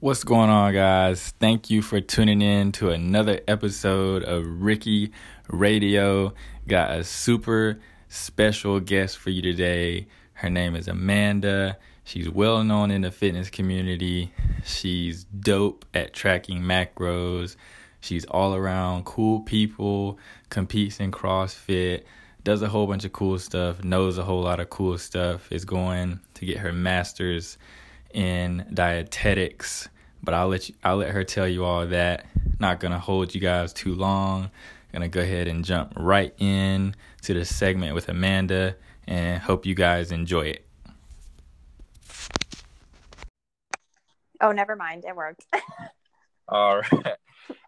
What's going on, guys? Thank you for tuning in to another episode of Ricky Radio. Got a super special guest for you today. Her name is Amanda. She's well known in the fitness community. She's dope at tracking macros. She's all around cool people, competes in CrossFit, does a whole bunch of cool stuff, knows a whole lot of cool stuff, is going to get her master's in dietetics, but I'll let you, I'll let her tell you all that. Not gonna hold you guys too long. Gonna go ahead and jump right in to the segment with Amanda, and hope you guys enjoy it. Oh, never mind. It worked. all right.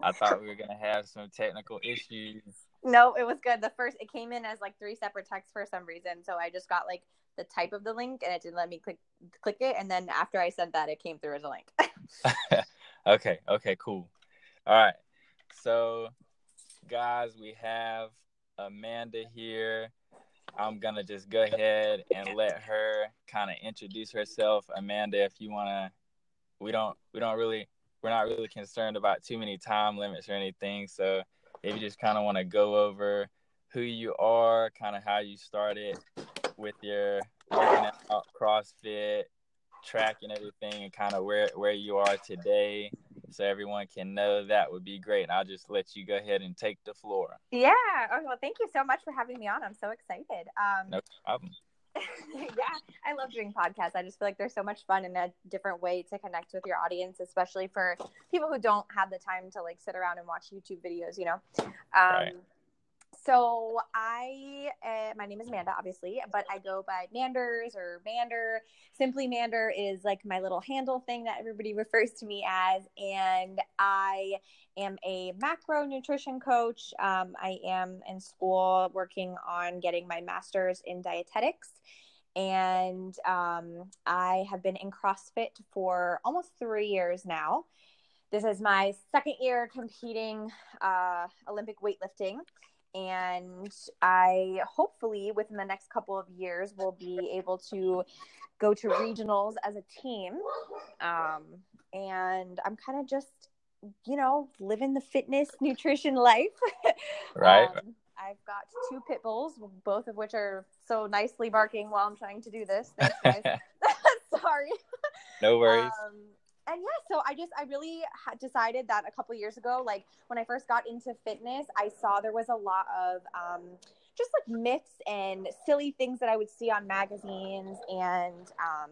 I thought we were gonna have some technical issues. No, it was good. The first it came in as like three separate texts for some reason, so I just got like the type of the link and it didn't let me click click it and then after I sent that it came through as a link. okay, okay, cool. All right. So guys, we have Amanda here. I'm gonna just go ahead and let her kind of introduce herself. Amanda, if you wanna we don't we don't really we're not really concerned about too many time limits or anything. So if you just kind of want to go over who you are, kind of how you started with your working out, CrossFit, track and everything, and kind of where where you are today, so everyone can know that would be great. And I'll just let you go ahead and take the floor. Yeah. Oh, well, thank you so much for having me on. I'm so excited. Um, no problem. yeah, I love doing podcasts. I just feel like there's so much fun and a different way to connect with your audience, especially for people who don't have the time to like sit around and watch YouTube videos, you know. Um, right so I, uh, my name is Amanda, obviously, but I go by Manders or Mander. Simply Mander is like my little handle thing that everybody refers to me as. And I am a macro nutrition coach. Um, I am in school working on getting my master's in dietetics. And um, I have been in CrossFit for almost three years now. This is my second year competing uh, Olympic weightlifting and I hopefully within the next couple of years will be able to go to regionals as a team. Um, and I'm kind of just, you know, living the fitness nutrition life. right. Um, I've got two pit bulls, both of which are so nicely barking while I'm trying to do this. Thanks, guys. Sorry. No worries. Um, and yeah, so I just I really decided that a couple years ago, like when I first got into fitness, I saw there was a lot of um, just like myths and silly things that I would see on magazines and um,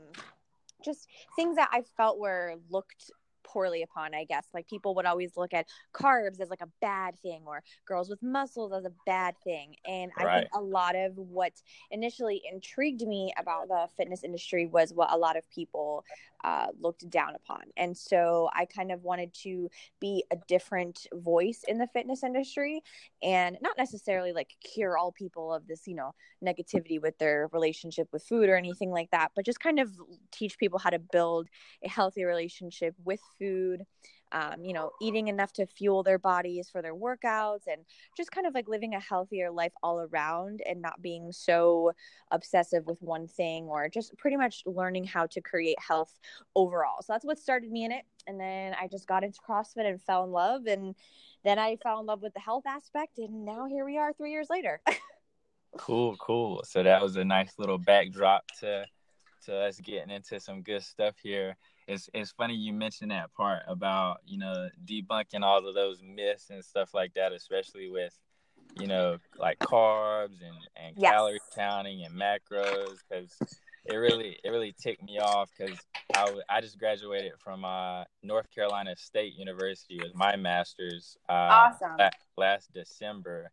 just things that I felt were looked poorly upon, I guess. Like people would always look at carbs as like a bad thing or girls with muscles as a bad thing. And right. I think a lot of what initially intrigued me about the fitness industry was what a lot of people uh, looked down upon. And so I kind of wanted to be a different voice in the fitness industry and not necessarily like cure all people of this, you know, negativity with their relationship with food or anything like that, but just kind of teach people how to build a healthy relationship with food um, you know, eating enough to fuel their bodies for their workouts and just kind of like living a healthier life all around and not being so obsessive with one thing or just pretty much learning how to create health overall. So that's what started me in it. And then I just got into CrossFit and fell in love. And then I fell in love with the health aspect. And now here we are three years later. cool, cool. So that was a nice little backdrop to to us getting into some good stuff here it's it's funny you mentioned that part about you know debunking all of those myths and stuff like that, especially with you know like carbs and and yes. calorie counting and macros because it really it really ticked me off because I, I just graduated from uh, North Carolina State University with my master's uh, awesome. last December,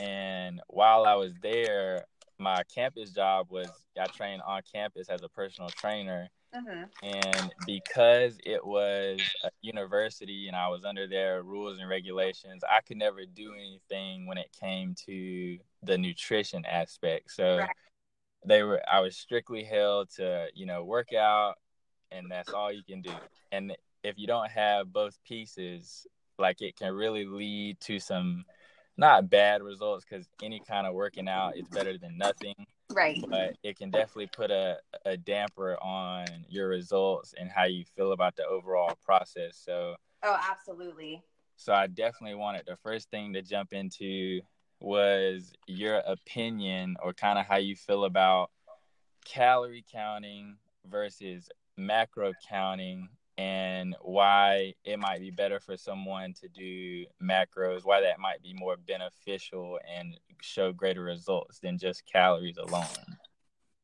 and while I was there, my campus job was I trained on campus as a personal trainer Mm-hmm. And because it was a university and I was under their rules and regulations, I could never do anything when it came to the nutrition aspect. So right. they were I was strictly held to, you know, work out and that's all you can do. And if you don't have both pieces, like it can really lead to some not bad results because any kind of working out is better than nothing. Right. But it can definitely put a, a damper on your results and how you feel about the overall process. So, oh, absolutely. So, I definitely wanted the first thing to jump into was your opinion or kind of how you feel about calorie counting versus macro counting and why it might be better for someone to do macros, why that might be more beneficial and show greater results than just calories alone.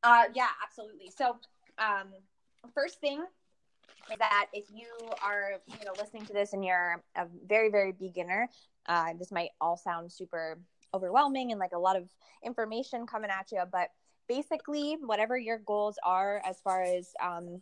Uh, yeah, absolutely. So, um, first thing is that if you are, you know, listening to this and you're a very, very beginner, uh, this might all sound super overwhelming and like a lot of information coming at you, but basically, whatever your goals are as far as um,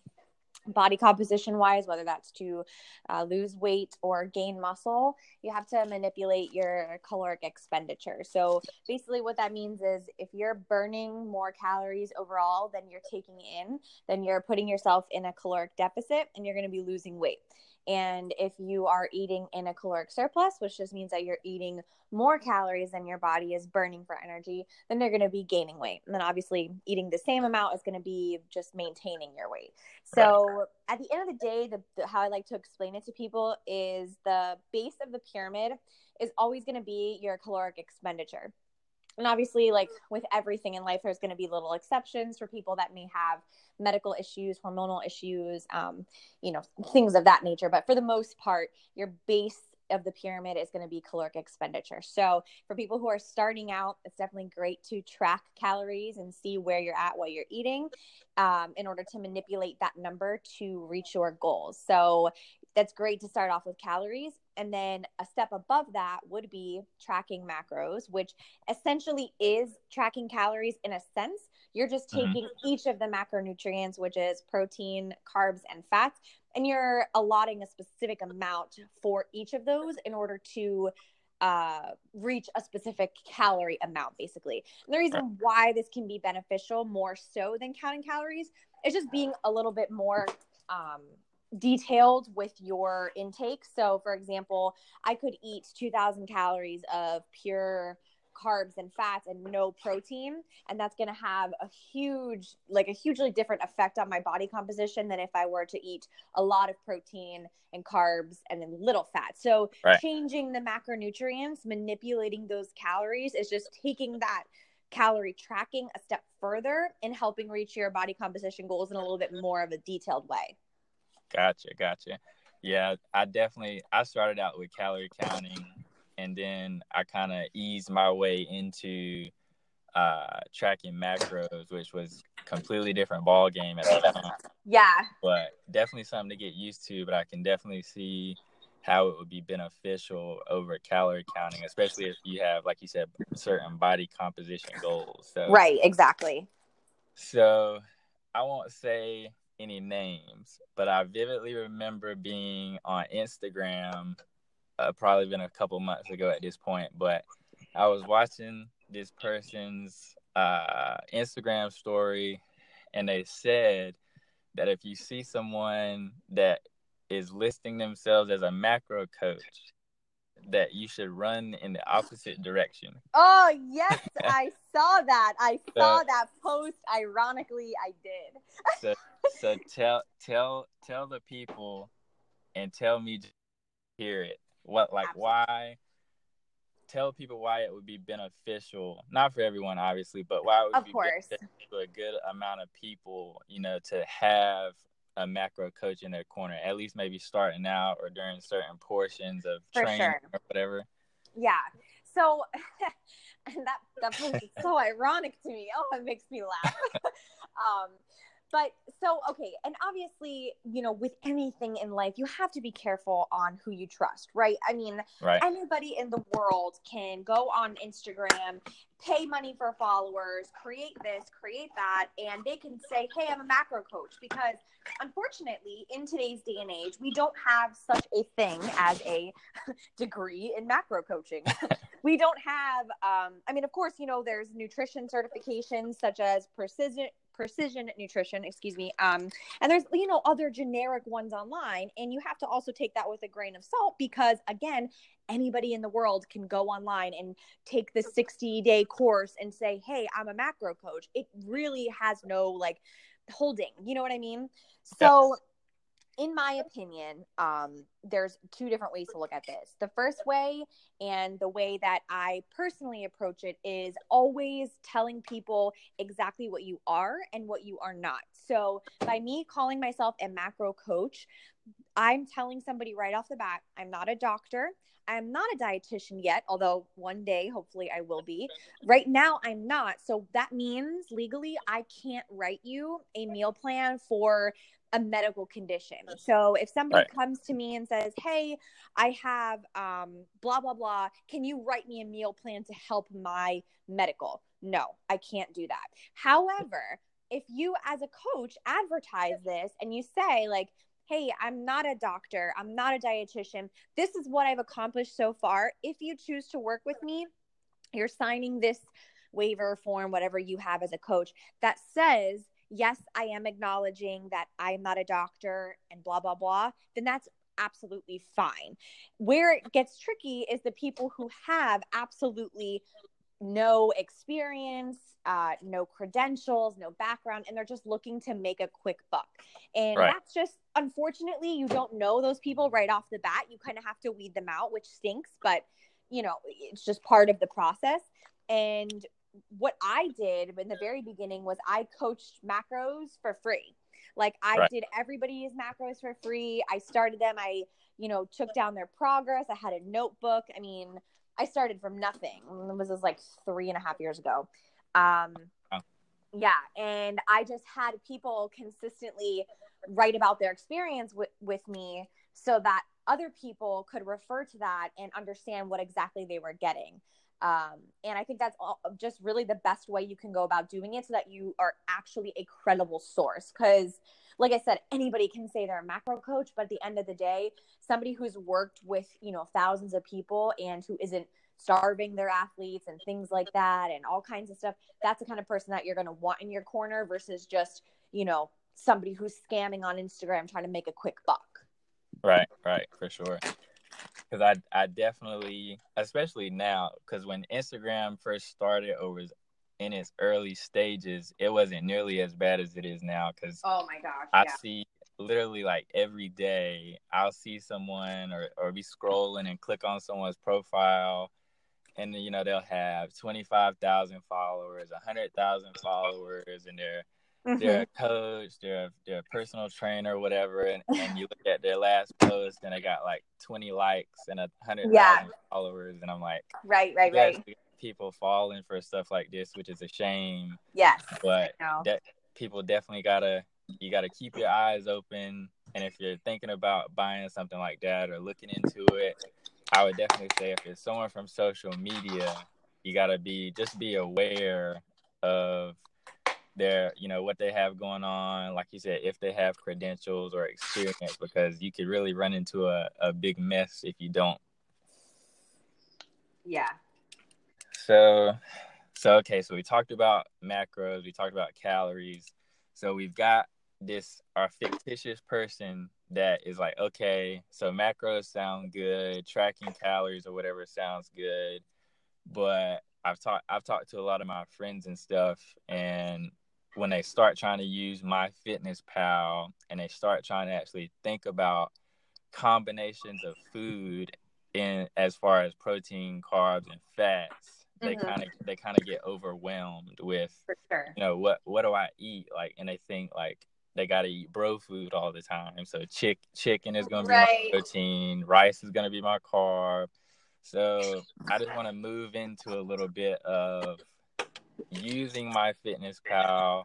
body composition wise, whether that's to uh, lose weight or gain muscle, you have to manipulate your caloric expenditure. So basically, what that means is if you're burning more calories overall than you're taking in, then you're putting yourself in a caloric deficit and you're going to be losing weight. And if you are eating in a caloric surplus, which just means that you're eating more calories than your body is burning for energy, then they're going to be gaining weight. And then obviously, eating the same amount is going to be just maintaining your weight. So right. at the end of the day, the, the, how I like to explain it to people is the base of the pyramid is always going to be your caloric expenditure and obviously like with everything in life there's going to be little exceptions for people that may have medical issues hormonal issues um, you know things of that nature but for the most part your base of the pyramid is going to be caloric expenditure. So, for people who are starting out, it's definitely great to track calories and see where you're at, what you're eating, um, in order to manipulate that number to reach your goals. So, that's great to start off with calories. And then a step above that would be tracking macros, which essentially is tracking calories in a sense. You're just mm-hmm. taking mm-hmm. each of the macronutrients, which is protein, carbs, and fats, and you're allotting a specific amount for each of those in order to uh, reach a specific calorie amount, basically. And the reason why this can be beneficial more so than counting calories is just being a little bit more um, detailed with your intake. So, for example, I could eat 2,000 calories of pure carbs and fats and no protein and that's going to have a huge like a hugely different effect on my body composition than if i were to eat a lot of protein and carbs and then little fat so right. changing the macronutrients manipulating those calories is just taking that calorie tracking a step further in helping reach your body composition goals in a little bit more of a detailed way gotcha gotcha yeah i definitely i started out with calorie counting and then I kind of eased my way into uh, tracking macros, which was completely different ball game at the time. Yeah. But definitely something to get used to. But I can definitely see how it would be beneficial over calorie counting, especially if you have, like you said, certain body composition goals. So, right. Exactly. So I won't say any names, but I vividly remember being on Instagram uh, probably been a couple months ago at this point, but I was watching this person's uh, Instagram story, and they said that if you see someone that is listing themselves as a macro coach, that you should run in the opposite direction. Oh yes, I saw that. I saw so, that post. Ironically, I did. so, so tell tell tell the people, and tell me, hear it what like Absolutely. why? Tell people why it would be beneficial, not for everyone, obviously, but why it would of be course. for a good amount of people, you know, to have a macro coach in their corner, at least maybe starting out or during certain portions of for training sure. or whatever. Yeah. So and that that so ironic to me. Oh, it makes me laugh. um, but so okay and obviously you know with anything in life you have to be careful on who you trust right i mean right. anybody in the world can go on instagram pay money for followers create this create that and they can say hey i'm a macro coach because unfortunately in today's day and age we don't have such a thing as a degree in macro coaching we don't have um, i mean of course you know there's nutrition certifications such as precision precision nutrition excuse me um and there's you know other generic ones online and you have to also take that with a grain of salt because again anybody in the world can go online and take the 60 day course and say hey i'm a macro coach. It really has no like holding you know what i mean? So in my opinion, um, there's two different ways to look at this. The first way, and the way that I personally approach it, is always telling people exactly what you are and what you are not. So, by me calling myself a macro coach, I'm telling somebody right off the bat, I'm not a doctor. I'm not a dietitian yet, although one day, hopefully, I will be. Right now, I'm not. So that means legally, I can't write you a meal plan for a medical condition. So if somebody right. comes to me and says, "Hey, I have um, blah blah blah, can you write me a meal plan to help my medical?" No, I can't do that. However, if you as a coach advertise this and you say like, "Hey, I'm not a doctor, I'm not a dietitian. This is what I've accomplished so far. If you choose to work with me, you're signing this waiver form, whatever you have as a coach that says yes, I am acknowledging that I'm not a doctor and blah, blah, blah, then that's absolutely fine. Where it gets tricky is the people who have absolutely no experience, uh, no credentials, no background, and they're just looking to make a quick buck. And right. that's just, unfortunately, you don't know those people right off the bat. You kind of have to weed them out, which stinks, but you know, it's just part of the process. And what I did in the very beginning was I coached macros for free. Like I right. did everybody's macros for free. I started them. I, you know, took down their progress. I had a notebook. I mean, I started from nothing. This was like three and a half years ago. Um. Yeah. And I just had people consistently write about their experience with, with me so that other people could refer to that and understand what exactly they were getting. Um, and I think that's all, just really the best way you can go about doing it so that you are actually a credible source. Because, like I said, anybody can say they're a macro coach, but at the end of the day, somebody who's worked with, you know, thousands of people and who isn't starving their athletes and things like that and all kinds of stuff, that's the kind of person that you're going to want in your corner versus just, you know, somebody who's scamming on Instagram trying to make a quick buck. Right, right, for sure because I I definitely, especially now, because when Instagram first started or was in its early stages, it wasn't nearly as bad as it is now. Because oh my gosh, I yeah. see literally like every day, I'll see someone or or be scrolling and click on someone's profile. And you know they'll have twenty five thousand followers, hundred thousand followers, and they're Mm-hmm. They're a coach, they're a, they're a personal trainer, whatever, and, and you look at their last post and they got like 20 likes and a hundred yeah. followers, and I'm like, right, right, right. People falling for stuff like this, which is a shame. Yes, but that people definitely gotta you gotta keep your eyes open, and if you're thinking about buying something like that or looking into it, I would definitely say if it's someone from social media, you gotta be just be aware of their you know what they have going on like you said if they have credentials or experience because you could really run into a, a big mess if you don't. Yeah. So so okay so we talked about macros we talked about calories. So we've got this our fictitious person that is like okay so macros sound good tracking calories or whatever sounds good but I've talked I've talked to a lot of my friends and stuff and when they start trying to use MyFitnessPal and they start trying to actually think about combinations of food in as far as protein, carbs, and fats, they mm-hmm. kind of they kind of get overwhelmed with sure. you know what what do I eat like, and they think like they got to eat bro food all the time. So chick chicken is going to be right. my protein, rice is going to be my carb. So I just want to move into a little bit of using MyFitnessPal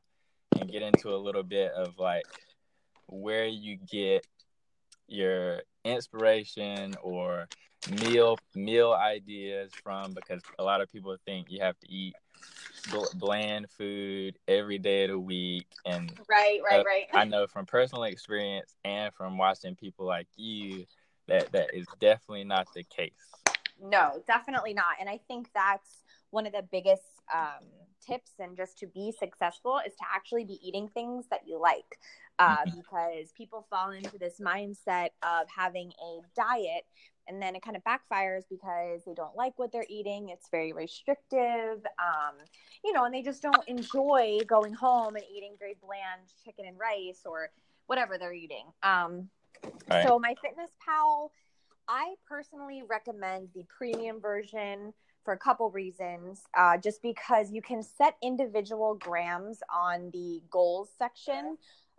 and get into a little bit of like where you get your inspiration or meal meal ideas from because a lot of people think you have to eat bland food every day of the week. And right right uh, right. I know from personal experience and from watching people like you that that is definitely not the case. No definitely not. And i think that's one of the biggest um, tips and just to be successful is to actually be eating things that you like. Uh, Mhm. because people fall into this mindset of having a diet and then it kind of backfires because they don't like what they're eating. It's very restrictive, um, you know, and they just don't enjoy going home and eating very bland chicken and rice or whatever they're eating. Um, Right. So, my Fitness Pal, I personally recommend the premium version for a couple reasons. Uh, just because you can set individual grams on the goals section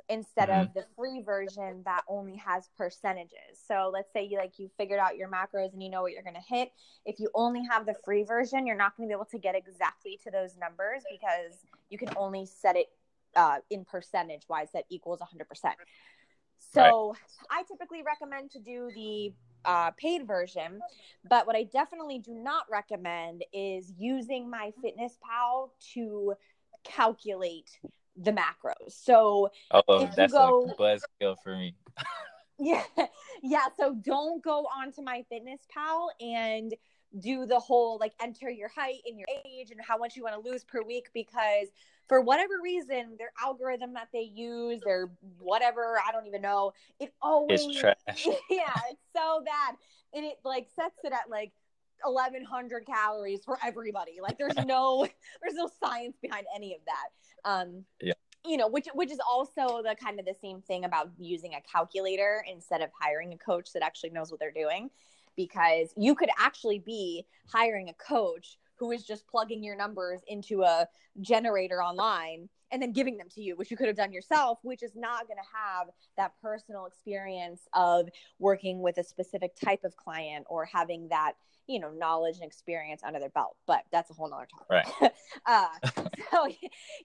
instead of the free version that only has percentages. So let's say you like you figured out your macros and you know what you're going to hit. If you only have the free version, you're not going to be able to get exactly to those numbers because you can only set it uh, in percentage wise that equals 100%. So I typically recommend to do the uh, paid version, but what I definitely do not recommend is using my Fitness Pal to calculate the macros. So Oh, if you that's go- a buzzkill for me. yeah, yeah. So don't go onto my Fitness Pal and do the whole like enter your height and your age and how much you want to lose per week because for whatever reason their algorithm that they use their whatever I don't even know it always It's trash. yeah it's so bad and it like sets it at like 1100 calories for everybody like there's no there's no science behind any of that um Yeah. you know which which is also the kind of the same thing about using a calculator instead of hiring a coach that actually knows what they're doing because you could actually be hiring a coach who is just plugging your numbers into a generator online and then giving them to you, which you could have done yourself, which is not going to have that personal experience of working with a specific type of client or having that, you know, knowledge and experience under their belt. But that's a whole nother topic. Right. uh, so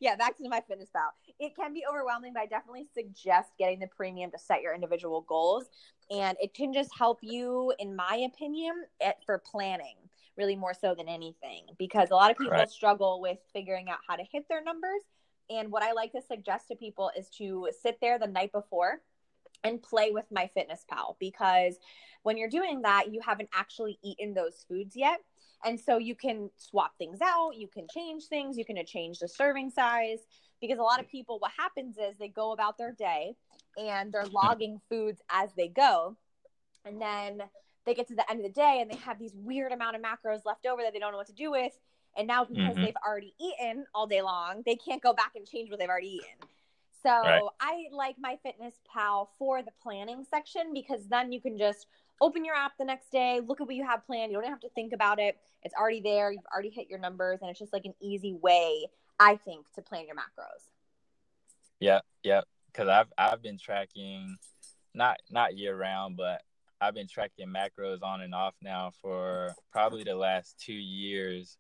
yeah, back to MyFitnessPal. It can be overwhelming, but I definitely suggest getting the premium to set your individual goals. And it can just help you, in my opinion, at, for planning really more so than anything because a lot of people Right. struggle with figuring out how to hit their numbers and what I like to suggest to people is to sit there the night before and play with MyFitnessPal because when you're doing that, you haven't actually eaten those foods yet. And so you can swap things out, you can change things, you can change the serving size. Because a lot of people, what happens is they go about their day and they're logging foods as they go. And then they get to the end of the day and they have these weird amount of macros left over that they don't know what to do with. And now because Mhm. they've already eaten all day long, they can't go back and change what they've already eaten. So Right. I like my Fitness Pal for the planning section because then you can just open your app the next day, look at what you have planned. You don't have to think about it. It's already there. You've already hit your numbers, and it's just like an easy way, I think, to plan your macros. Yeah, yeah. Because I've I've been tracking, not not year round, but I've been tracking macros on and off now for probably the last two years.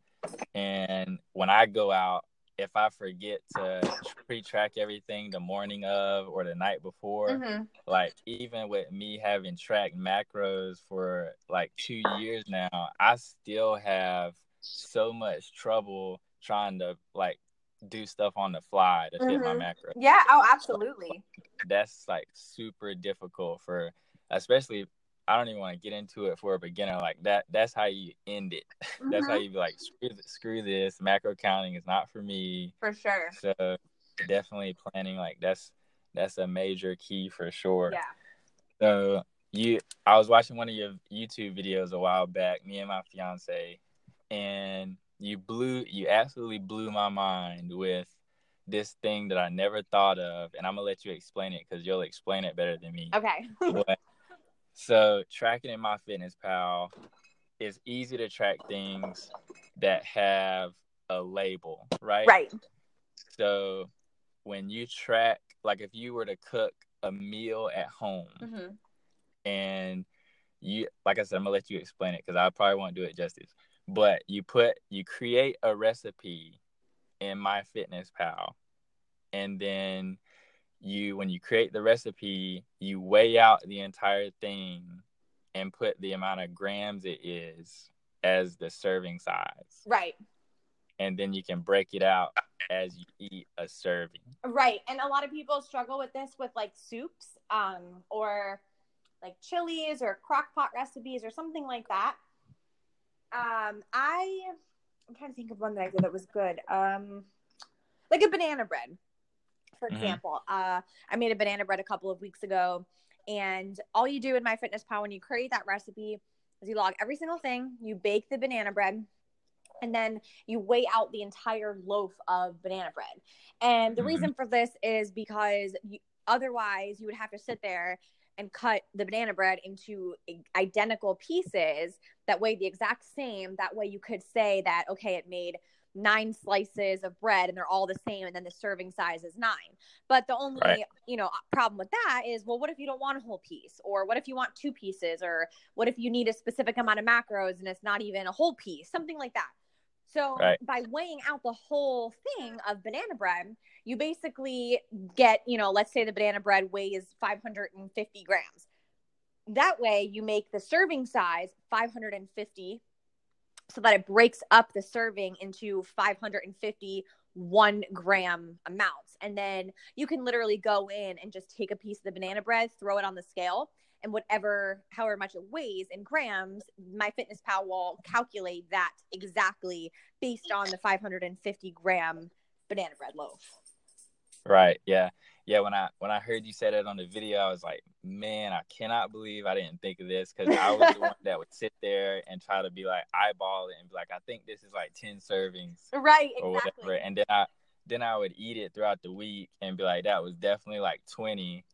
And when I go out, if I forget to pre-track everything the morning of or the night before, Mm-hmm. like even with me having tracked macros for like two years now, I still have so much trouble trying to like do stuff on the fly to hit my Mhm. macro. Yeah. Oh, absolutely. That's like super difficult for, especially. I don't even want to get into it for a beginner like that. That's how you end it. That's how Mhm. you be like, screw, th- screw this. Macro counting is not for me. For sure. So definitely planning like that's that's a major key for sure. Yeah. So you, I was watching one of your YouTube videos a while back, me and my fiance, and you blew, you absolutely blew my mind with this thing that I never thought of, and I'm gonna let you explain it because you'll explain it better than me. Okay. But- so tracking in MyFitnessPal is easy to track things that have a label, right? right. So when you track, like if you were to cook a meal at home Mm-hmm. and you, like I said, I'm gonna let you explain it because I probably won't do it justice. But you put, you create a recipe in MyFitnessPal, and then you, when you create the recipe, you weigh out the entire thing and put the amount of grams it is as the serving size, Right. and then you can break it out as you eat a serving. Right. And a lot of people struggle with this with like soups, um, or like chilies or crock pot recipes or something like that. Um, I I'm trying to think of one that I did that was good. Um, like a banana bread, for Mhm. example. Uh, I made a banana bread a couple of weeks ago, and all you do in MyFitnessPal when you create that recipe is you log every single thing, you bake the banana bread, and then you weigh out the entire loaf of banana bread. And the Mhm. reason for this is because you, otherwise you would have to sit there and cut the banana bread into identical pieces that weigh the exact same. That way you could say that, okay, it made nine slices of bread and they're all the same and then the serving size is nine. But the only Right. you know problem with that is well what if you don't want a whole piece? Or what if you want two pieces? Or what if you need a specific amount of macros and it's not even a whole piece? Something like that. So Right. by weighing out the whole thing of banana bread you basically get you know let's say the banana bread weighs 550 grams. That way you make the serving size 550 so that it breaks up the serving into 550 one gram amounts and then you can literally go in and just take a piece of the banana bread throw it on the scale and whatever however much it weighs in grams MyFitnessPal will calculate that exactly based on the 550 gram banana bread loaf Right. Yeah. Yeah. When I when I heard you say that on the video, I was like, man, I cannot believe I didn't think of this because I was the one that would sit there and try to be like eyeball it and be like, I think this is like ten servings right or exactly whatever, and then I then I would eat it throughout the week and be like, that was definitely like twenty.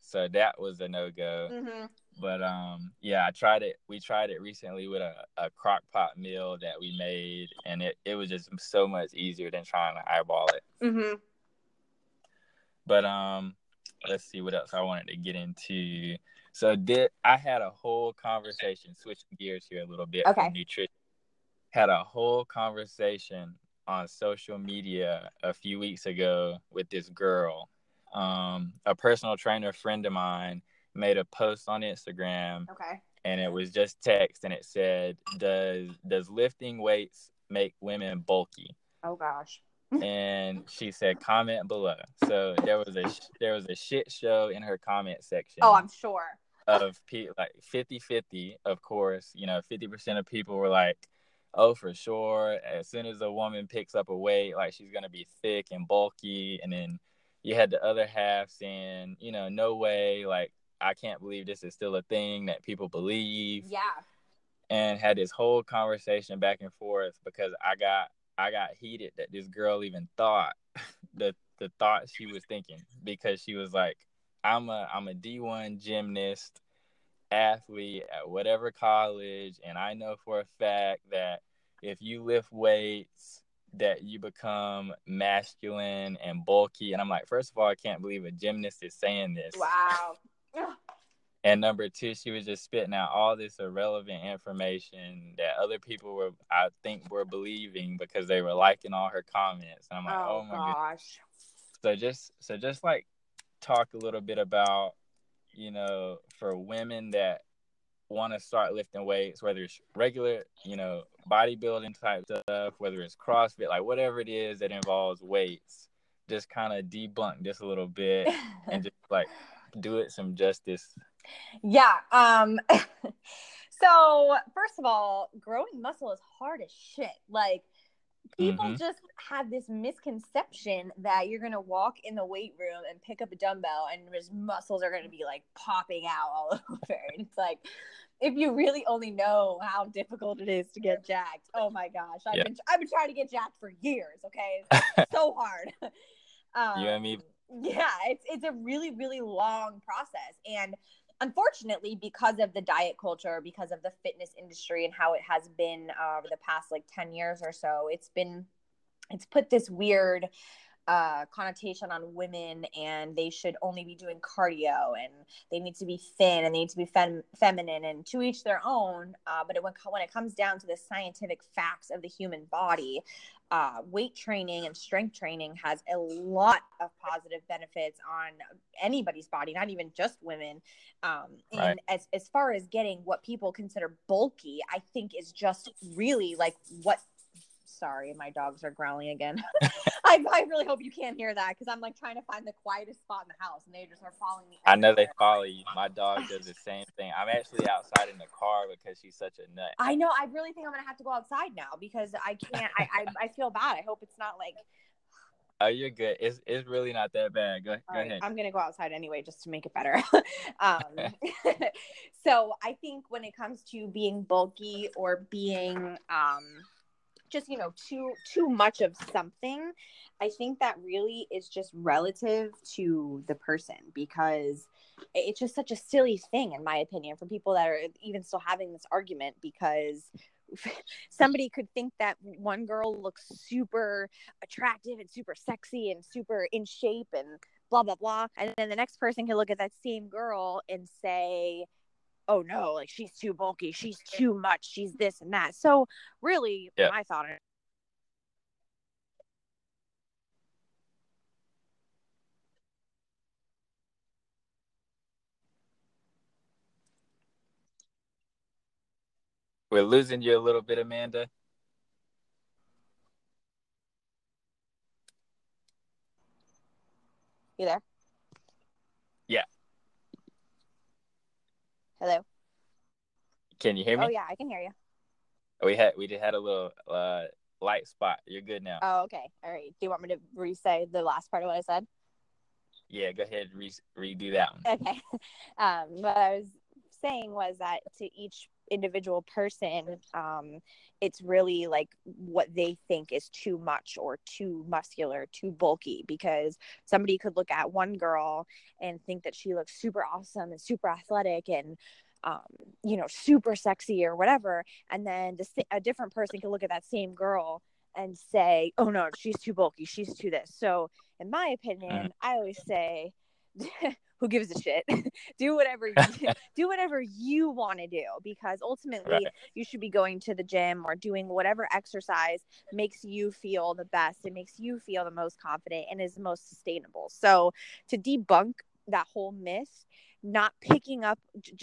So that was a no go. hmm But um, yeah, I tried it. We tried it recently with a, a crock pot meal that we made, and it, it was just so much easier than trying to eyeball it. hmm But um, let's see what else I wanted to get into. So did I had a whole conversation, switching gears here a little bit Okay. nutrition. Had a whole conversation on social media a few weeks ago with this girl. Um, a personal trainer friend of mine made a post on Instagram okay and it was just text and it said, Does does lifting weights make women bulky? oh gosh and she said comment below. So there was a there was a shit show in her comment section. oh i'm sure of pe- like 50-50, of course. You know, fifty percent of people were like, "Oh, for sure." As soon as a woman picks up a weight, like she's gonna be thick and bulky, and then you had the other half saying, "You know, no way." Like, I can't believe this is still a thing that people believe yeah and had this whole conversation back and forth because I got I got heated that this girl even thought the the thought she was thinking because she was like I'm a I'm a D1 gymnast athlete at whatever college and I know for a fact that if you lift weights that you become masculine and bulky. And I'm like first of all I can't believe a gymnast is saying this. Wow and number two, she was just spitting out all this irrelevant information that other people were, I think, were believing because they were liking all her comments. And I'm like, oh, oh my gosh So just, so just like talk a little bit about, you know, for women that want to start lifting weights, whether it's regular, you know, bodybuilding type stuff, whether it's CrossFit, like whatever it is that involves weights, just kind of debunk this a little bit and just like do it some justice. Yeah. Um so first of all, growing muscle is hard as shit. Like people Mhm. just have this misconception that you're gonna walk in the weight room and pick up a dumbbell and his muscles are gonna be like popping out all over. And it's like if you really only know how difficult it is to get jacked. Oh my gosh. I've Yeah. been I've been trying to get jacked for years, okay? It's so hard. Um, You and me yeah it's it's a really really long process and unfortunately because of the diet culture because of the fitness industry and how it has been uh, over the past like 10 years or so it's been it's put this weird uh, connotation on women and they should only be doing cardio and they need to be thin and they need to be fem- feminine and to each their own. Uh, but it, when, when it comes down to the scientific facts of the human body uh, weight training and strength training has a lot of positive benefits on anybody's body, not even just women. Um, and as, as far as getting what people consider bulky, I think is just really like what. Sorry, my dogs are growling again. I I, really hope you can't hear that because I'm like trying to find the quietest spot in the house and they just are following me. I know they follow you. My dog does the same thing. I'm actually outside in the car because she's such a nut. I know. I really think I'm gonna have to go outside now because I can't. I, I I feel bad. I hope it's not like. Oh, you're good. It's it's really not that bad. Go, go Alright, ahead. I'm gonna go outside anyway just to make it better. um, so I think when it comes to being bulky or being um, just you know too too much of something, I think that really is just relative to the person because it's just such a silly thing in my opinion for people that are even still having this argument because somebody could think that one girl looks super attractive and super sexy and super in shape and blah blah blah. And then the next person can look at that same girl and say oh no like she's too bulky she's too much she's this and that so really Yeah. my thought on it We're losing you a little bit, Amanda. you there Yeah. Hello Can you hear me? oh yeah i can hear you We had we just had a little uh, light spot. You're good now. oh okay all right do you want me to re-say the last part of what i said yeah, go ahead re- redo that one. okay um what i was saying was that to each individual person um it's really like what they think is too much or too muscular too bulky because somebody could look at one girl and think that she looks super awesome and super athletic and um, you know super sexy or whatever and then the, a different person can look at that same girl and say oh no she's too bulky she's too this. So in my opinion i always say who gives a shit? Do whatever you do whatever you want to do because ultimately Right. you should be going to the gym or doing whatever exercise makes you feel the best it makes you feel the most confident and is the most sustainable. So to debunk that whole myth not picking up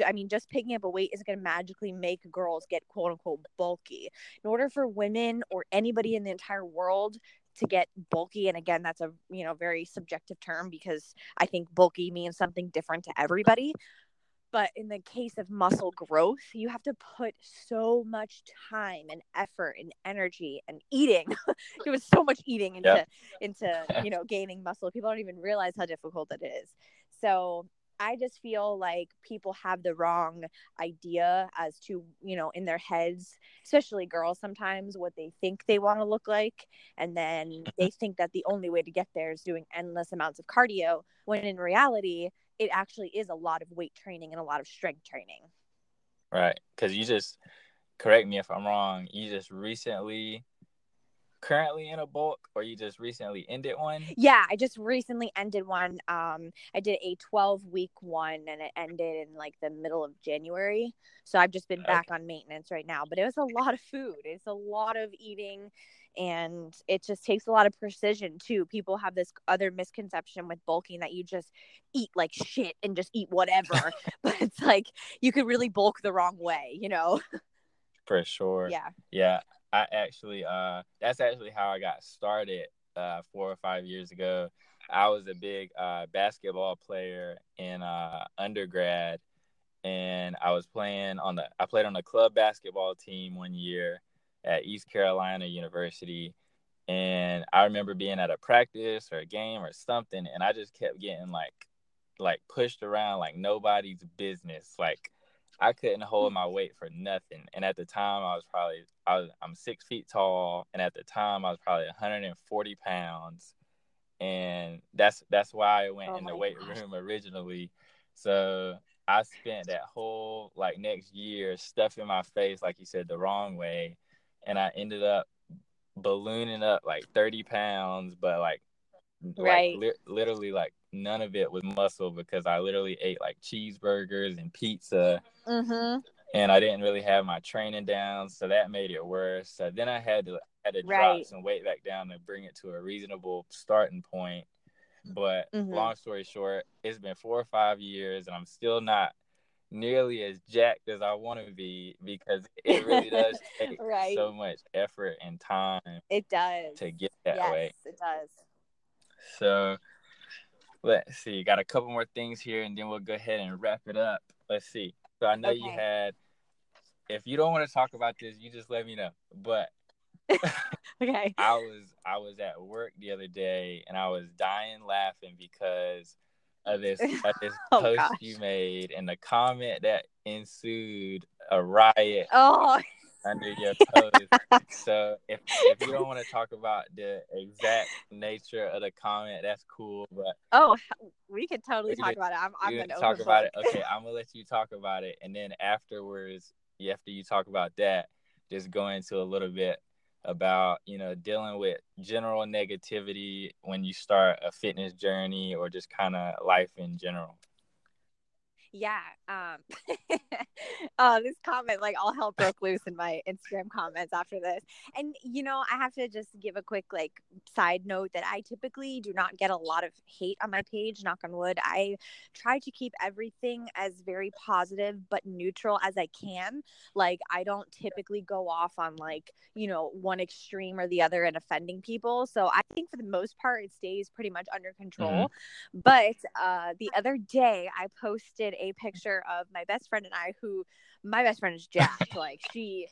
i mean just picking up a weight isn't going to magically make girls get quote unquote bulky. In order for women or anybody in the entire world to get bulky and again that's a you know very subjective term because i think bulky means something different to everybody. But in the case of muscle growth you have to put so much time and effort and energy and eating. There was so much eating into Yep. into you know gaining muscle. People don't even realize how difficult it is. So i just feel like people have the wrong idea as to you know in their heads especially girls sometimes what they think they want to look like and then they think that the only way to get there is doing endless amounts of cardio when in reality it actually is a lot of weight training and a lot of strength training Right. Because you just correct me if I'm wrong. You just recently, currently in a bulk, or you just recently ended one. yeah i just recently ended one. Um i did a 12 week one and it ended in like the middle of january. So i've just been Okay. back on maintenance right now but it was a lot of food. It's a lot of eating and it just takes a lot of precision too. People have this other misconception with bulking that you just eat like shit and just eat whatever but it's like you could really bulk the wrong way you know? For sure. yeah. Yeah, I actually uh that's actually how I got started uh 4 or 5 years ago. I was a big uh basketball player in uh undergrad and I was playing on the I played on the club basketball team one year at East Carolina University and I remember being at a practice or a game or something and I just kept getting like like pushed around like nobody's business like I couldn't hold hmm. my weight for nothing. And at the time, I was probably I was I'm six feet tall, and at the time, I was probably 140 pounds, and that's that's why I went Oh in the weight room originally. So I spent that whole like next year stuffing my face, like you said, the wrong way, and I ended up ballooning up like 30 pounds, but like Right. like li- literally like none of it was muscle because I literally ate like cheeseburgers and pizza mm-hmm. and I didn't really have my training down, so that made it worse. So then I had to had to drop Right. some weight back down to bring it to a reasonable starting point. But Mhm. long story short, it's been four or five years, and I'm still not nearly as jacked as I want to be because it really does take Right. so much effort and time It does. to get that yes, way. it does. So let's see. Got a couple more things here, and then we'll go ahead and wrap it up. Let's see. So I know you had. If you don't want to talk about this, you just let me know. But Okay. I was I was at work the other day, and I was dying laughing because of this of this Oh, post gosh. you made and the comment that ensued a riot Oh, under your post. so if if you don't want to talk about the exact nature of the comment, that's cool. But oh, we could totally talk could- about it. I'm, I'm gonna talk about it. Okay, I'm gonna let you talk about it, and then afterwards, after you talk about that, just go into a little bit about you know dealing with general negativity when you start a fitness journey or just kind of life in general. Yeah. Um uh this comment like all hell broke loose in my Instagram comments after this. And you know, I have to just give a quick like side note that I typically do not get a lot of hate on my page, knock on wood. I try to keep everything as very positive but neutral as I can. Like I don't typically go off on like, you know, one extreme or the other and offending people. So I think for the most part it stays pretty much under control. But uh, the other day, I posted a picture of my best friend and I, who my best friend is Jack. like she,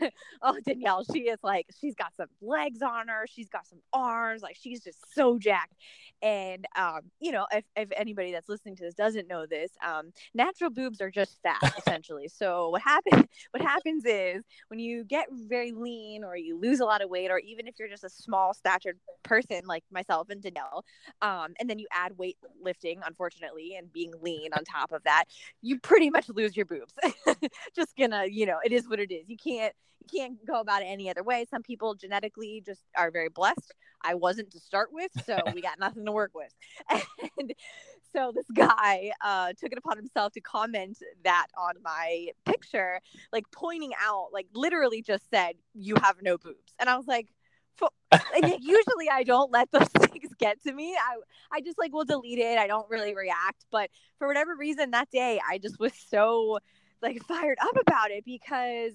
oh Danielle, she is like she's got some legs on her, she's got some arms, like she's just so jacked. And um, you know, if if anybody that's listening to this doesn't know this, um, natural boobs are just fat essentially. so what happens what happens is when you get very lean or you lose a lot of weight, or even if you're just a small statured person like myself and Danielle um, and then you add weight lifting unfortunately and being lean on top of that you pretty much lose your boobs just gonna you know it is what it is you can't you can't go about it any other way some people genetically just are very blessed i wasn't to start with so we got nothing to work with and so this guy uh, took it upon himself to comment that on my picture like pointing out like literally just said you have no boobs and i was like usually I don't let those things get to me. I I just like will delete it. I don't really react. But for whatever reason that day I just was so like fired up about it because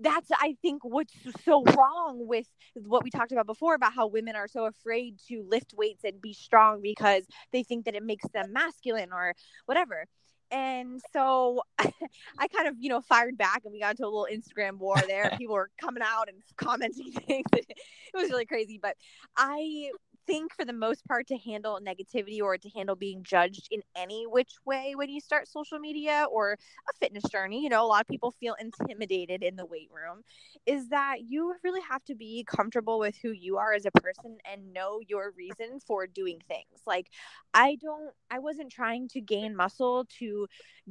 that's I think what's so wrong with what we talked about before about how women are so afraid to lift weights and be strong because they think that it makes them masculine or whatever. And so I kind of, you know, fired back and we got into a little Instagram war there. People were coming out and commenting things. it was really crazy. But I think for the most part to handle negativity or to handle being judged in any which way when you start social media or a fitness journey, you know, a lot of people feel intimidated in the weight room, is that you really have to be comfortable with who you are as a person and know your reason for doing things. Like I don't I wasn't trying to gain muscle to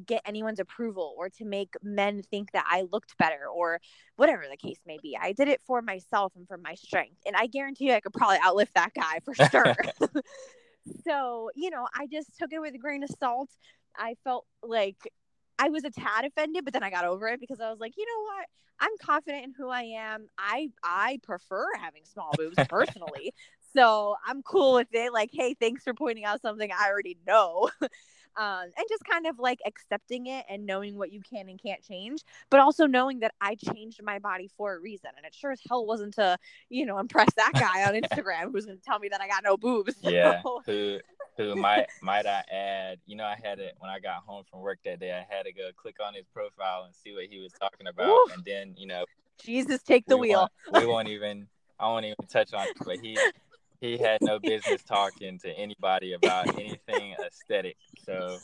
get anyone's approval or to make men think that I looked better or whatever the case may be. I did it for myself and for my strength. And I guarantee you I could probably outlift that guy for sure. so, you know, I just took it with a grain of salt. I felt like I was a tad offended, but then I got over it because I was like, you know what? I'm confident in who I am. I I prefer having small boobs personally. so I'm cool with it. Like, hey, thanks for pointing out something I already know. Um, and just kind of like accepting it and knowing what you can and can't change, but also knowing that I changed my body for a reason. And it sure as hell wasn't to, you know, impress that guy on Instagram who's going to tell me that I got no boobs. Yeah. So- Who who might might I add? You know, I had it when I got home from work that day. I had to go click on his profile and see what he was talking about, Oof. and then you know Jesus, take the we wheel. Won't, we won't even. I won't even touch on it. But he he had no business talking to anybody about anything aesthetic. So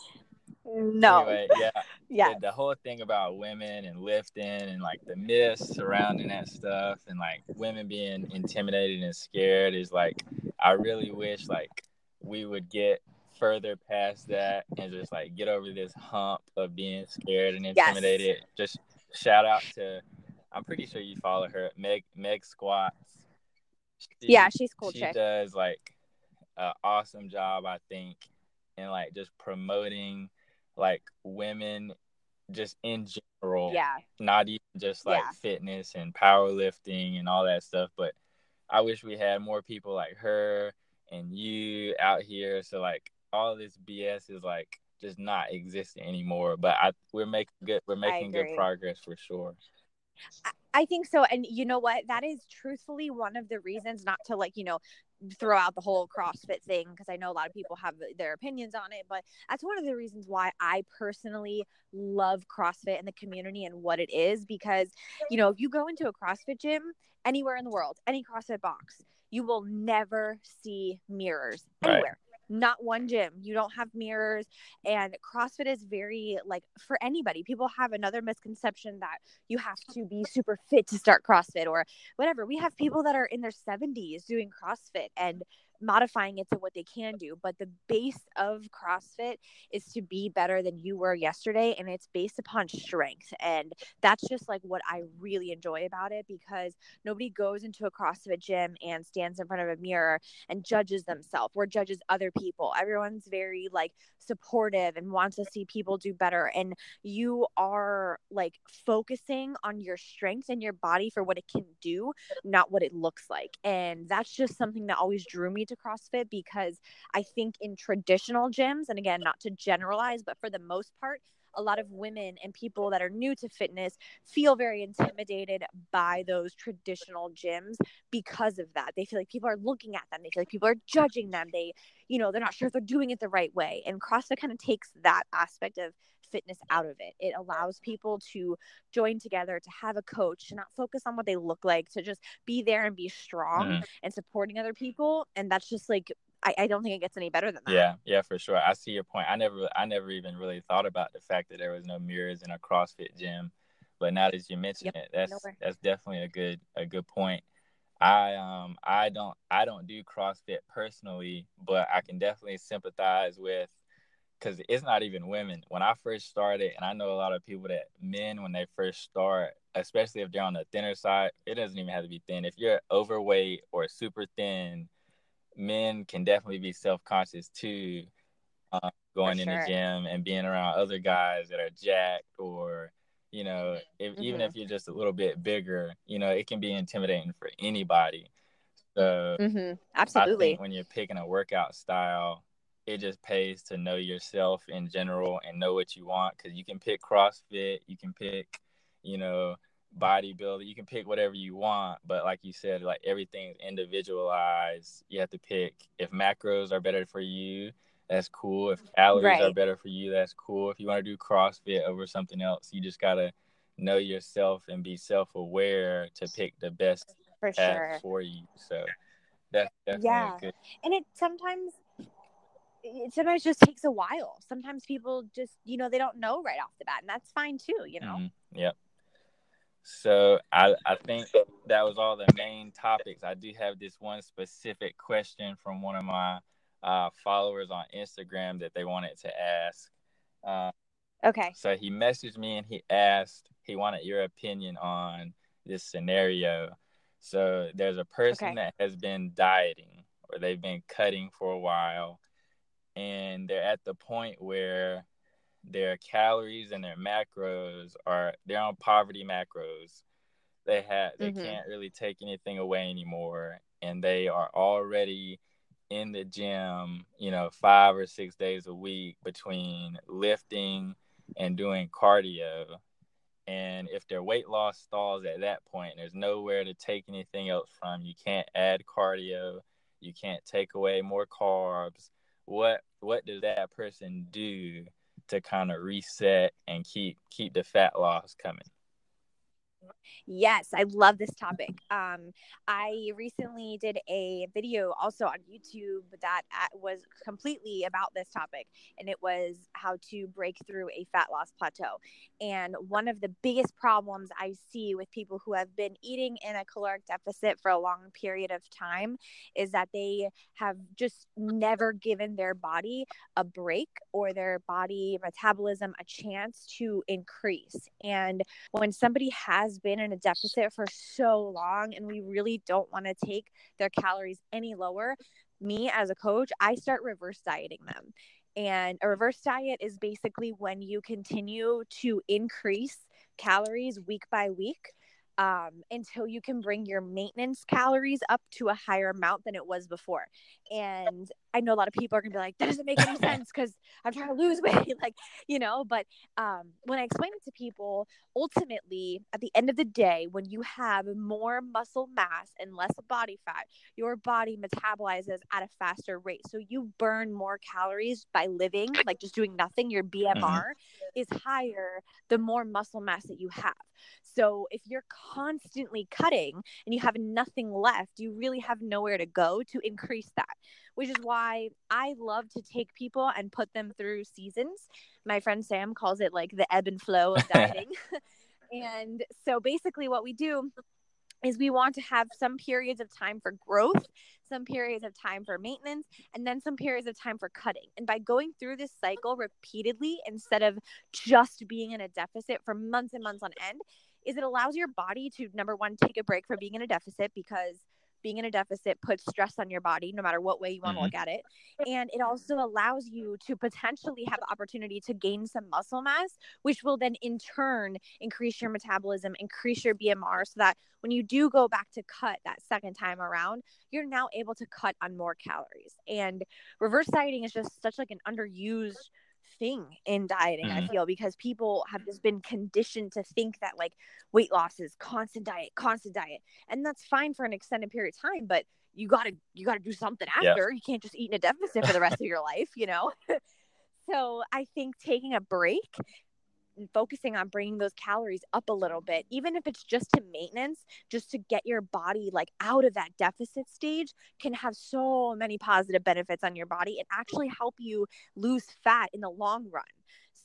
No. anyway, yeah, yeah. the, whole thing about women and lifting and like the myths surrounding that stuff and like women being intimidated and scared is like I really wish like we would get further past that and just like get over this hump of being scared and Yes. intimidated. Just shout out to I'm pretty sure you follow her, Meg Meg Squats. She- Yeah, she's cool she chick. does like an awesome job, I think, in like just promoting like women just in general. Yeah. Not even just like Yeah. fitness and powerlifting and all that stuff, but I wish we had more people like her and you out here. So like all this BS is like just not existing anymore. But I we're making good we're making good progress for sure. I think so. And you know what? That is truthfully one of the reasons not to like, you know, throw out the whole CrossFit thing because I know a lot of people have their opinions on it, but that's one of the reasons why I personally love CrossFit and the community and what it is because, you know, if you go into a CrossFit gym anywhere in the world, any CrossFit box, you will never see mirrors anywhere. Right not one gym. You don't have mirrors. And crossfit is very like for anybody. People have another misconception that you have to be super fit to start crossfit or whatever. We have people that are in their 70s doing crossfit and modifying it to what they can do. But the base of CrossFit is to be better than you were yesterday. And it's based upon strength. And that's just like what I really enjoy about it because nobody goes into a CrossFit gym and stands in front of a mirror and judges themselves or judges other people. Everyone's very like supportive and wants to see people do better. And you are like focusing on your strengths and your body for what it can do, not what it looks like. And that's just something that always drew me to CrossFit because I think in traditional gyms, and again, not to generalize, but for the most part, a lot of women and people that are new to fitness feel very intimidated by those traditional gyms because of that. They feel like people are looking at them. They feel like people are judging them. They, you know, they're not sure if they're doing it the right way. And CrossFit kind of takes that aspect of fitness out of it. It allows people to join together, to have a coach, to not focus on what they look like, to just be there and be strong mm-hmm. and supporting other people. And that's just like I, I, don't think it gets any better than that. Yeah, yeah, for sure. I see your point. I never I never even really thought about the fact that there was no mirrors in a CrossFit gym. But now that you mention yep, it, that's nowhere. that's definitely a good a good point. I um I don't I don't do CrossFit personally, but I can definitely sympathize with because it's not even women. When I first started, and I know a lot of people that men when they first start, especially if they're on the thinner side, it doesn't even have to be thin. If you're overweight or super thin, men can definitely be self conscious too, uh, going in the gym and being around other guys that are jacked or you know, if, mm-hmm. even if you're just a little bit bigger, you know, it can be intimidating for anybody. So, mm-hmm. absolutely, when you're picking a workout style, it just pays to know yourself in general and know what you want because you can pick CrossFit, you can pick, you know, bodybuilding, you can pick whatever you want. But like you said, like everything's individualized. You have to pick if macros are better for you, that's cool. If calories right. are better for you, that's cool. If you want to do CrossFit over something else, you just gotta know yourself and be self aware to pick the best for sure for you. So that's definitely yeah. Good. And it sometimes it sometimes just takes a while. Sometimes people just, you know, they don't know right off the bat, and that's fine too, you know. Mm-hmm. Yep. So I I think that was all the main topics. I do have this one specific question from one of my uh, followers on Instagram that they wanted to ask. Uh, okay. So he messaged me and he asked he wanted your opinion on this scenario. So there's a person okay. that has been dieting or they've been cutting for a while and they're at the point where their calories and their macros are they're on poverty macros. They have they mm-hmm. can't really take anything away anymore and they are already in the gym you know five or six days a week between lifting and doing cardio. And if their weight loss stalls at that point there's nowhere to take anything else from. You can't add cardio. You can't take away more carbs. What what does that person do to kind of reset and keep keep the fat loss coming Yes, I love this topic. Um, I recently did a video also on YouTube that was completely about this topic, and it was how to break through a fat loss plateau. And one of the biggest problems I see with people who have been eating in a caloric deficit for a long period of time is that they have just never given their body a break or their body metabolism a chance to increase. And when somebody has been in a deficit for so long and we really don't want to take their calories any lower, me as a coach, I start reverse dieting them. And a reverse diet is basically when you continue to increase calories week by week um, until you can bring your maintenance calories up to a higher amount than it was before. And I know a lot of people are gonna be like, that doesn't make any sense because I'm trying to lose weight, like, you know. But um, when I explain it to people, ultimately, at the end of the day, when you have more muscle mass and less body fat, your body metabolizes at a faster rate. So you burn more calories by living, like just doing nothing. Your BMR mm-hmm. is higher the more muscle mass that you have. So if you're constantly cutting and you have nothing left, you really have nowhere to go to increase that, which is why I love to take people and put them through seasons. My friend Sam calls it like the ebb and flow of dieting. and so basically, what we do is we want to have some periods of time for growth, some periods of time for maintenance, and then some periods of time for cutting. And by going through this cycle repeatedly instead of just being in a deficit for months and months on end, is it allows your body to number one take a break from being in a deficit because being in a deficit puts stress on your body no matter what way you want mm-hmm. to look at it and it also allows you to potentially have the opportunity to gain some muscle mass which will then in turn increase your metabolism increase your bmr so that when you do go back to cut that second time around you're now able to cut on more calories and reverse dieting is just such like an underused thing in dieting mm-hmm. i feel because people have just been conditioned to think that like weight loss is constant diet constant diet and that's fine for an extended period of time but you gotta you gotta do something after. You can't just eat in a deficit for the rest of your life you know? So i think taking a break focusing on bringing those calories up a little bit, even if it's just to maintenance, just to get your body like out of that deficit stage, can have so many positive benefits on your body and actually help you lose fat in the long run.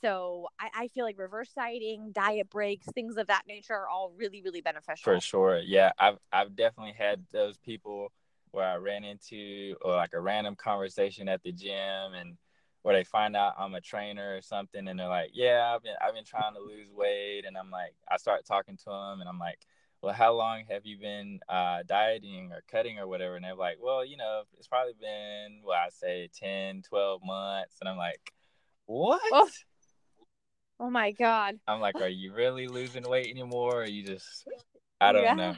So I, I feel like reverse dieting, diet breaks, things of that nature are all really, really beneficial. For sure. Yeah. I've I've definitely had those people where I ran into or like a random conversation at the gym and where they find out I'm a trainer or something, and they're like, "Yeah, I've been I've been trying to lose weight," and I'm like, I start talking to them, and I'm like, "Well, how long have you been uh, dieting or cutting or whatever?" And they're like, "Well, you know, it's probably been well, I say 10, 12 months," and I'm like, "What?" Oh, oh my god! I'm like, "Are you really losing weight anymore? Or you just I don't yeah. know."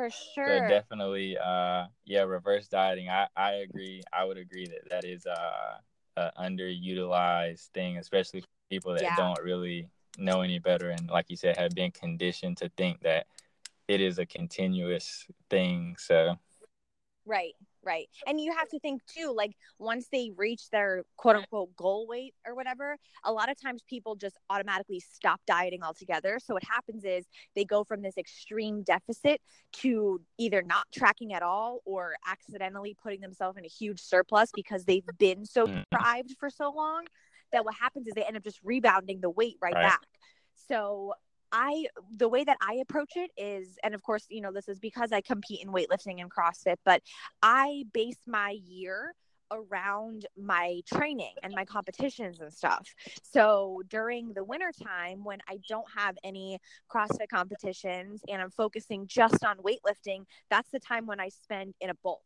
for sure. So definitely, uh, yeah, reverse dieting. I, I agree. I would agree that that is uh, underutilized thing, especially for people that yeah. don't really know any better and, like you said, have been conditioned to think that it is a continuous thing. So, right, right. And you have to think too, like once they reach their quote unquote goal weight or whatever, a lot of times people just automatically stop dieting altogether. So what happens is they go from this extreme deficit to either not tracking at all or accidentally putting themselves in a huge surplus because they've been so mm. deprived for so long that what happens is they end up just rebounding the weight right, right. back. So I the way that I approach it is, and of course, you know, this is because I compete in weightlifting and CrossFit, but I base my year around my training and my competitions and stuff. So during the winter time when I don't have any CrossFit competitions and I'm focusing just on weightlifting, that's the time when I spend in a bulk.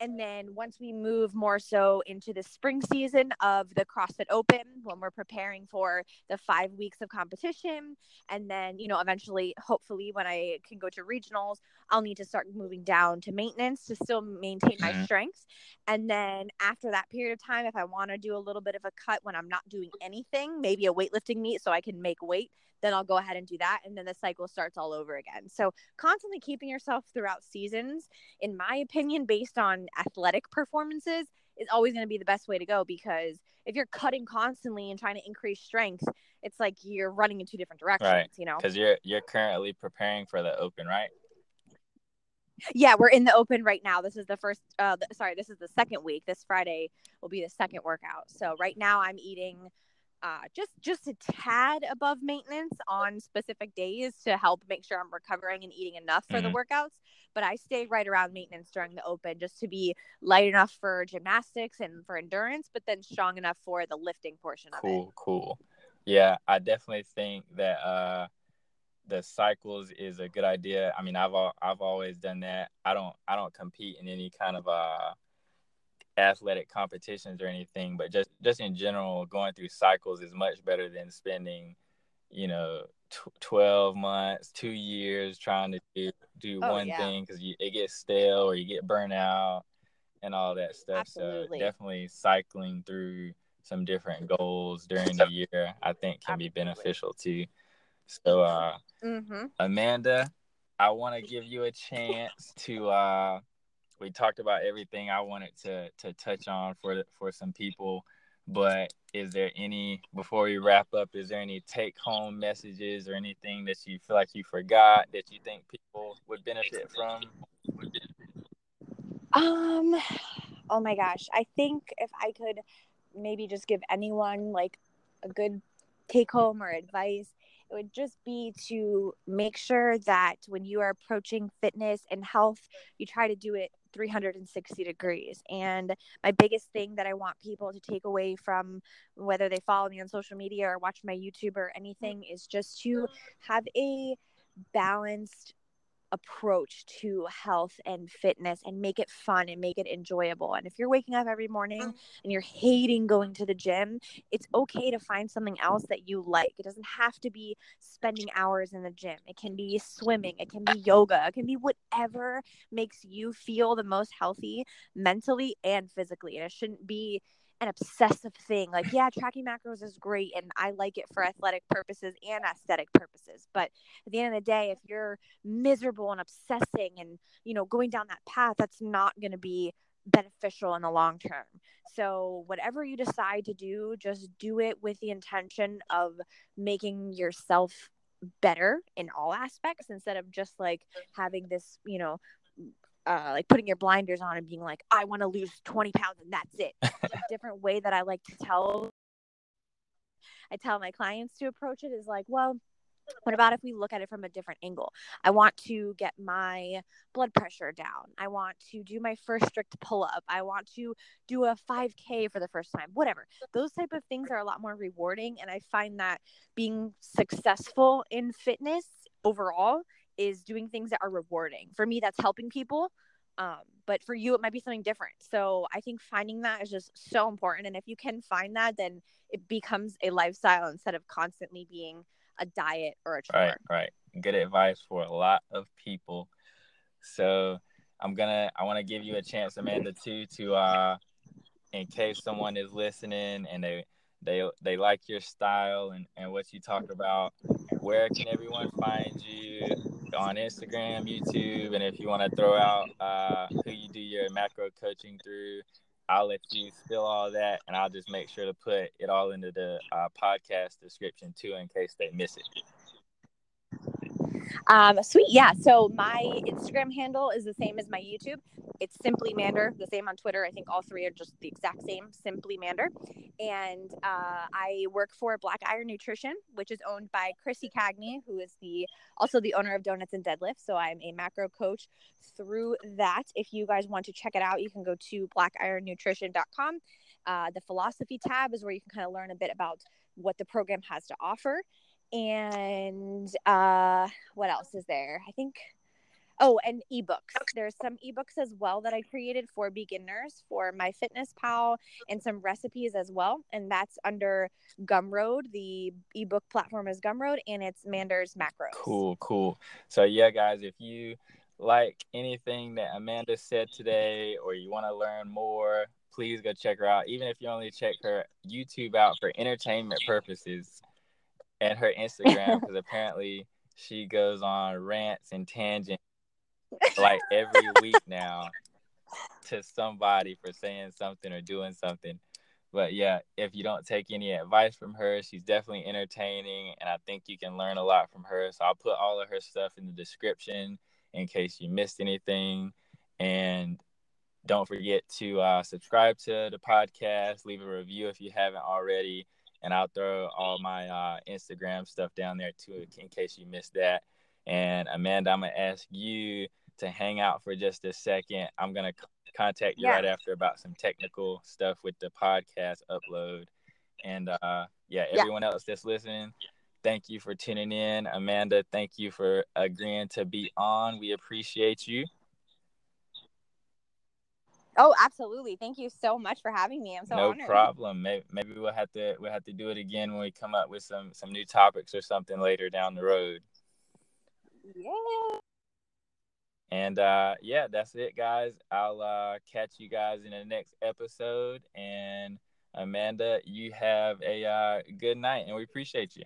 And then once we move more so into the spring season of the CrossFit Open, when we're preparing for the five weeks of competition, and then, you know, eventually, hopefully, when I can go to regionals, I'll need to start moving down to maintenance to still maintain my mm-hmm. strengths. And then after that period of time, if I want to do a little bit of a cut when I'm not doing anything, maybe a weightlifting meet so I can make weight, then I'll go ahead and do that. And then the cycle starts all over again. So, constantly keeping yourself throughout seasons, in my opinion, based on athletic performances, is always going to be the best way to go because if you're cutting constantly and trying to increase strength, it's like you're running in two different directions, right. you know? Because you're you're currently preparing for the open, right? Yeah, we're in the open right now. This is the first uh the, sorry, this is the second week. This Friday will be the second workout. So right now I'm eating uh, just just a tad above maintenance on specific days to help make sure I'm recovering and eating enough for mm-hmm. the workouts. But I stay right around maintenance during the open just to be light enough for gymnastics and for endurance, but then strong enough for the lifting portion cool, of it. Cool, cool. Yeah, I definitely think that uh, the cycles is a good idea. I mean, I've I've always done that. I don't I don't compete in any kind of uh athletic competitions or anything, but just just in general, going through cycles is much better than spending, you know, t- twelve months, two years trying to do do oh, one yeah. thing because it gets stale or you get burnt out. and all that stuff. Absolutely. So definitely cycling through some different goals during the year, I think can be beneficial too. So, uh, mm-hmm. Amanda, I want to give you a chance to. Uh, we talked about everything I wanted to to touch on for for some people, but is there any before we wrap up? Is there any take home messages or anything that you feel like you forgot that you think people would benefit from? Um, oh my gosh, I think if I could maybe just give anyone like a good take home or advice, it would just be to make sure that when you are approaching fitness and health, you try to do it 360 degrees. And my biggest thing that I want people to take away from whether they follow me on social media or watch my YouTube or anything is just to have a balanced approach to health and fitness and make it fun and make it enjoyable. And if you're waking up every morning mm. and you're hating going to the gym, it's okay to find something else that you like. It doesn't have to be spending hours in the gym. It can be swimming, it can be yoga, it can be whatever makes you feel the most healthy mentally and physically. And it shouldn't be an obsessive thing. Like, yeah, tracking macros is great and I like it for athletic purposes and aesthetic purposes. But at the end of the day, if you're miserable and obsessing and, you know, going down that path, that's not going to be beneficial in the long term. So, whatever you decide to do, just do it with the intention of making yourself better in all aspects instead of just like having this, you know, uh, like putting your blinders on and being like, I want to lose 20 pounds and that's it. a different way that I like to tell, I tell my clients to approach it is like, well, what about if we look at it from a different angle? I want to get my blood pressure down. I want to do my first strict pull up. I want to do a 5K for the first time. Whatever. Those type of things are a lot more rewarding and I find that being successful in fitness overall is doing things that are rewarding. For me, that's helping people. Um, but for you, it might be something different. So I think finding that is just so important. And if you can find that, then it becomes a lifestyle instead of constantly being a diet or a chore. Right, right. Good advice for a lot of people. So I'm gonna I want to give you a chance, Amanda, too, to uh, in case someone is listening and they they they like your style and, and what you talk about where can everyone find you on instagram youtube and if you want to throw out uh, who you do your macro coaching through i'll let you spill all that and i'll just make sure to put it all into the uh, podcast description too in case they miss it um, sweet. Yeah. So my Instagram handle is the same as my YouTube. It's Simply Mander, the same on Twitter. I think all three are just the exact same, Simply Mander. And uh, I work for Black Iron Nutrition, which is owned by Krissy Cagney, who is the also the owner of Donuts and Deadlift. So I'm a macro coach through that. If you guys want to check it out, you can go to blackironnutrition.com. Uh, the philosophy tab is where you can kind of learn a bit about what the program has to offer and uh what else is there? I think oh and ebooks. There's some ebooks as well that i created for beginners for MyFitnessPal and some recipes as well. And that's under gumroad. The ebook platform is gumroad and it's mander's macros. Cool cool. So yeah guys if you like anything that amanda said today or you want to learn more please go check her out. Even if you only check her youtube out for entertainment purposes and her Instagram because apparently she goes on rants and tangents like every week now to somebody for saying something or doing something. But yeah, if you don't take any advice from her, she's definitely entertaining and I think you can learn a lot from her. So I'll put all of her stuff in the description in case you missed anything. And don't forget to uh, subscribe to the podcast, leave a review if you haven't already and I'll throw all my uh, Instagram stuff down there too, in case you missed that. And Amanda, I'm gonna ask you to hang out for just a second. I'm gonna c- contact you yeah. right after about some technical stuff with the podcast upload. And uh, yeah, everyone yeah. else that's listening, thank you for tuning in. Amanda, thank you for agreeing to be on. We appreciate you. Oh, absolutely. Thank you so much for having me. I'm so honored. no honored. problem. Maybe, maybe we'll have to we'll have to do it again when we come up with some some new topics or something later down the road. Yeah. And uh, yeah, that's it, guys. I'll uh, catch you guys in the next episode. And Amanda, you have a uh, good night, and we appreciate you.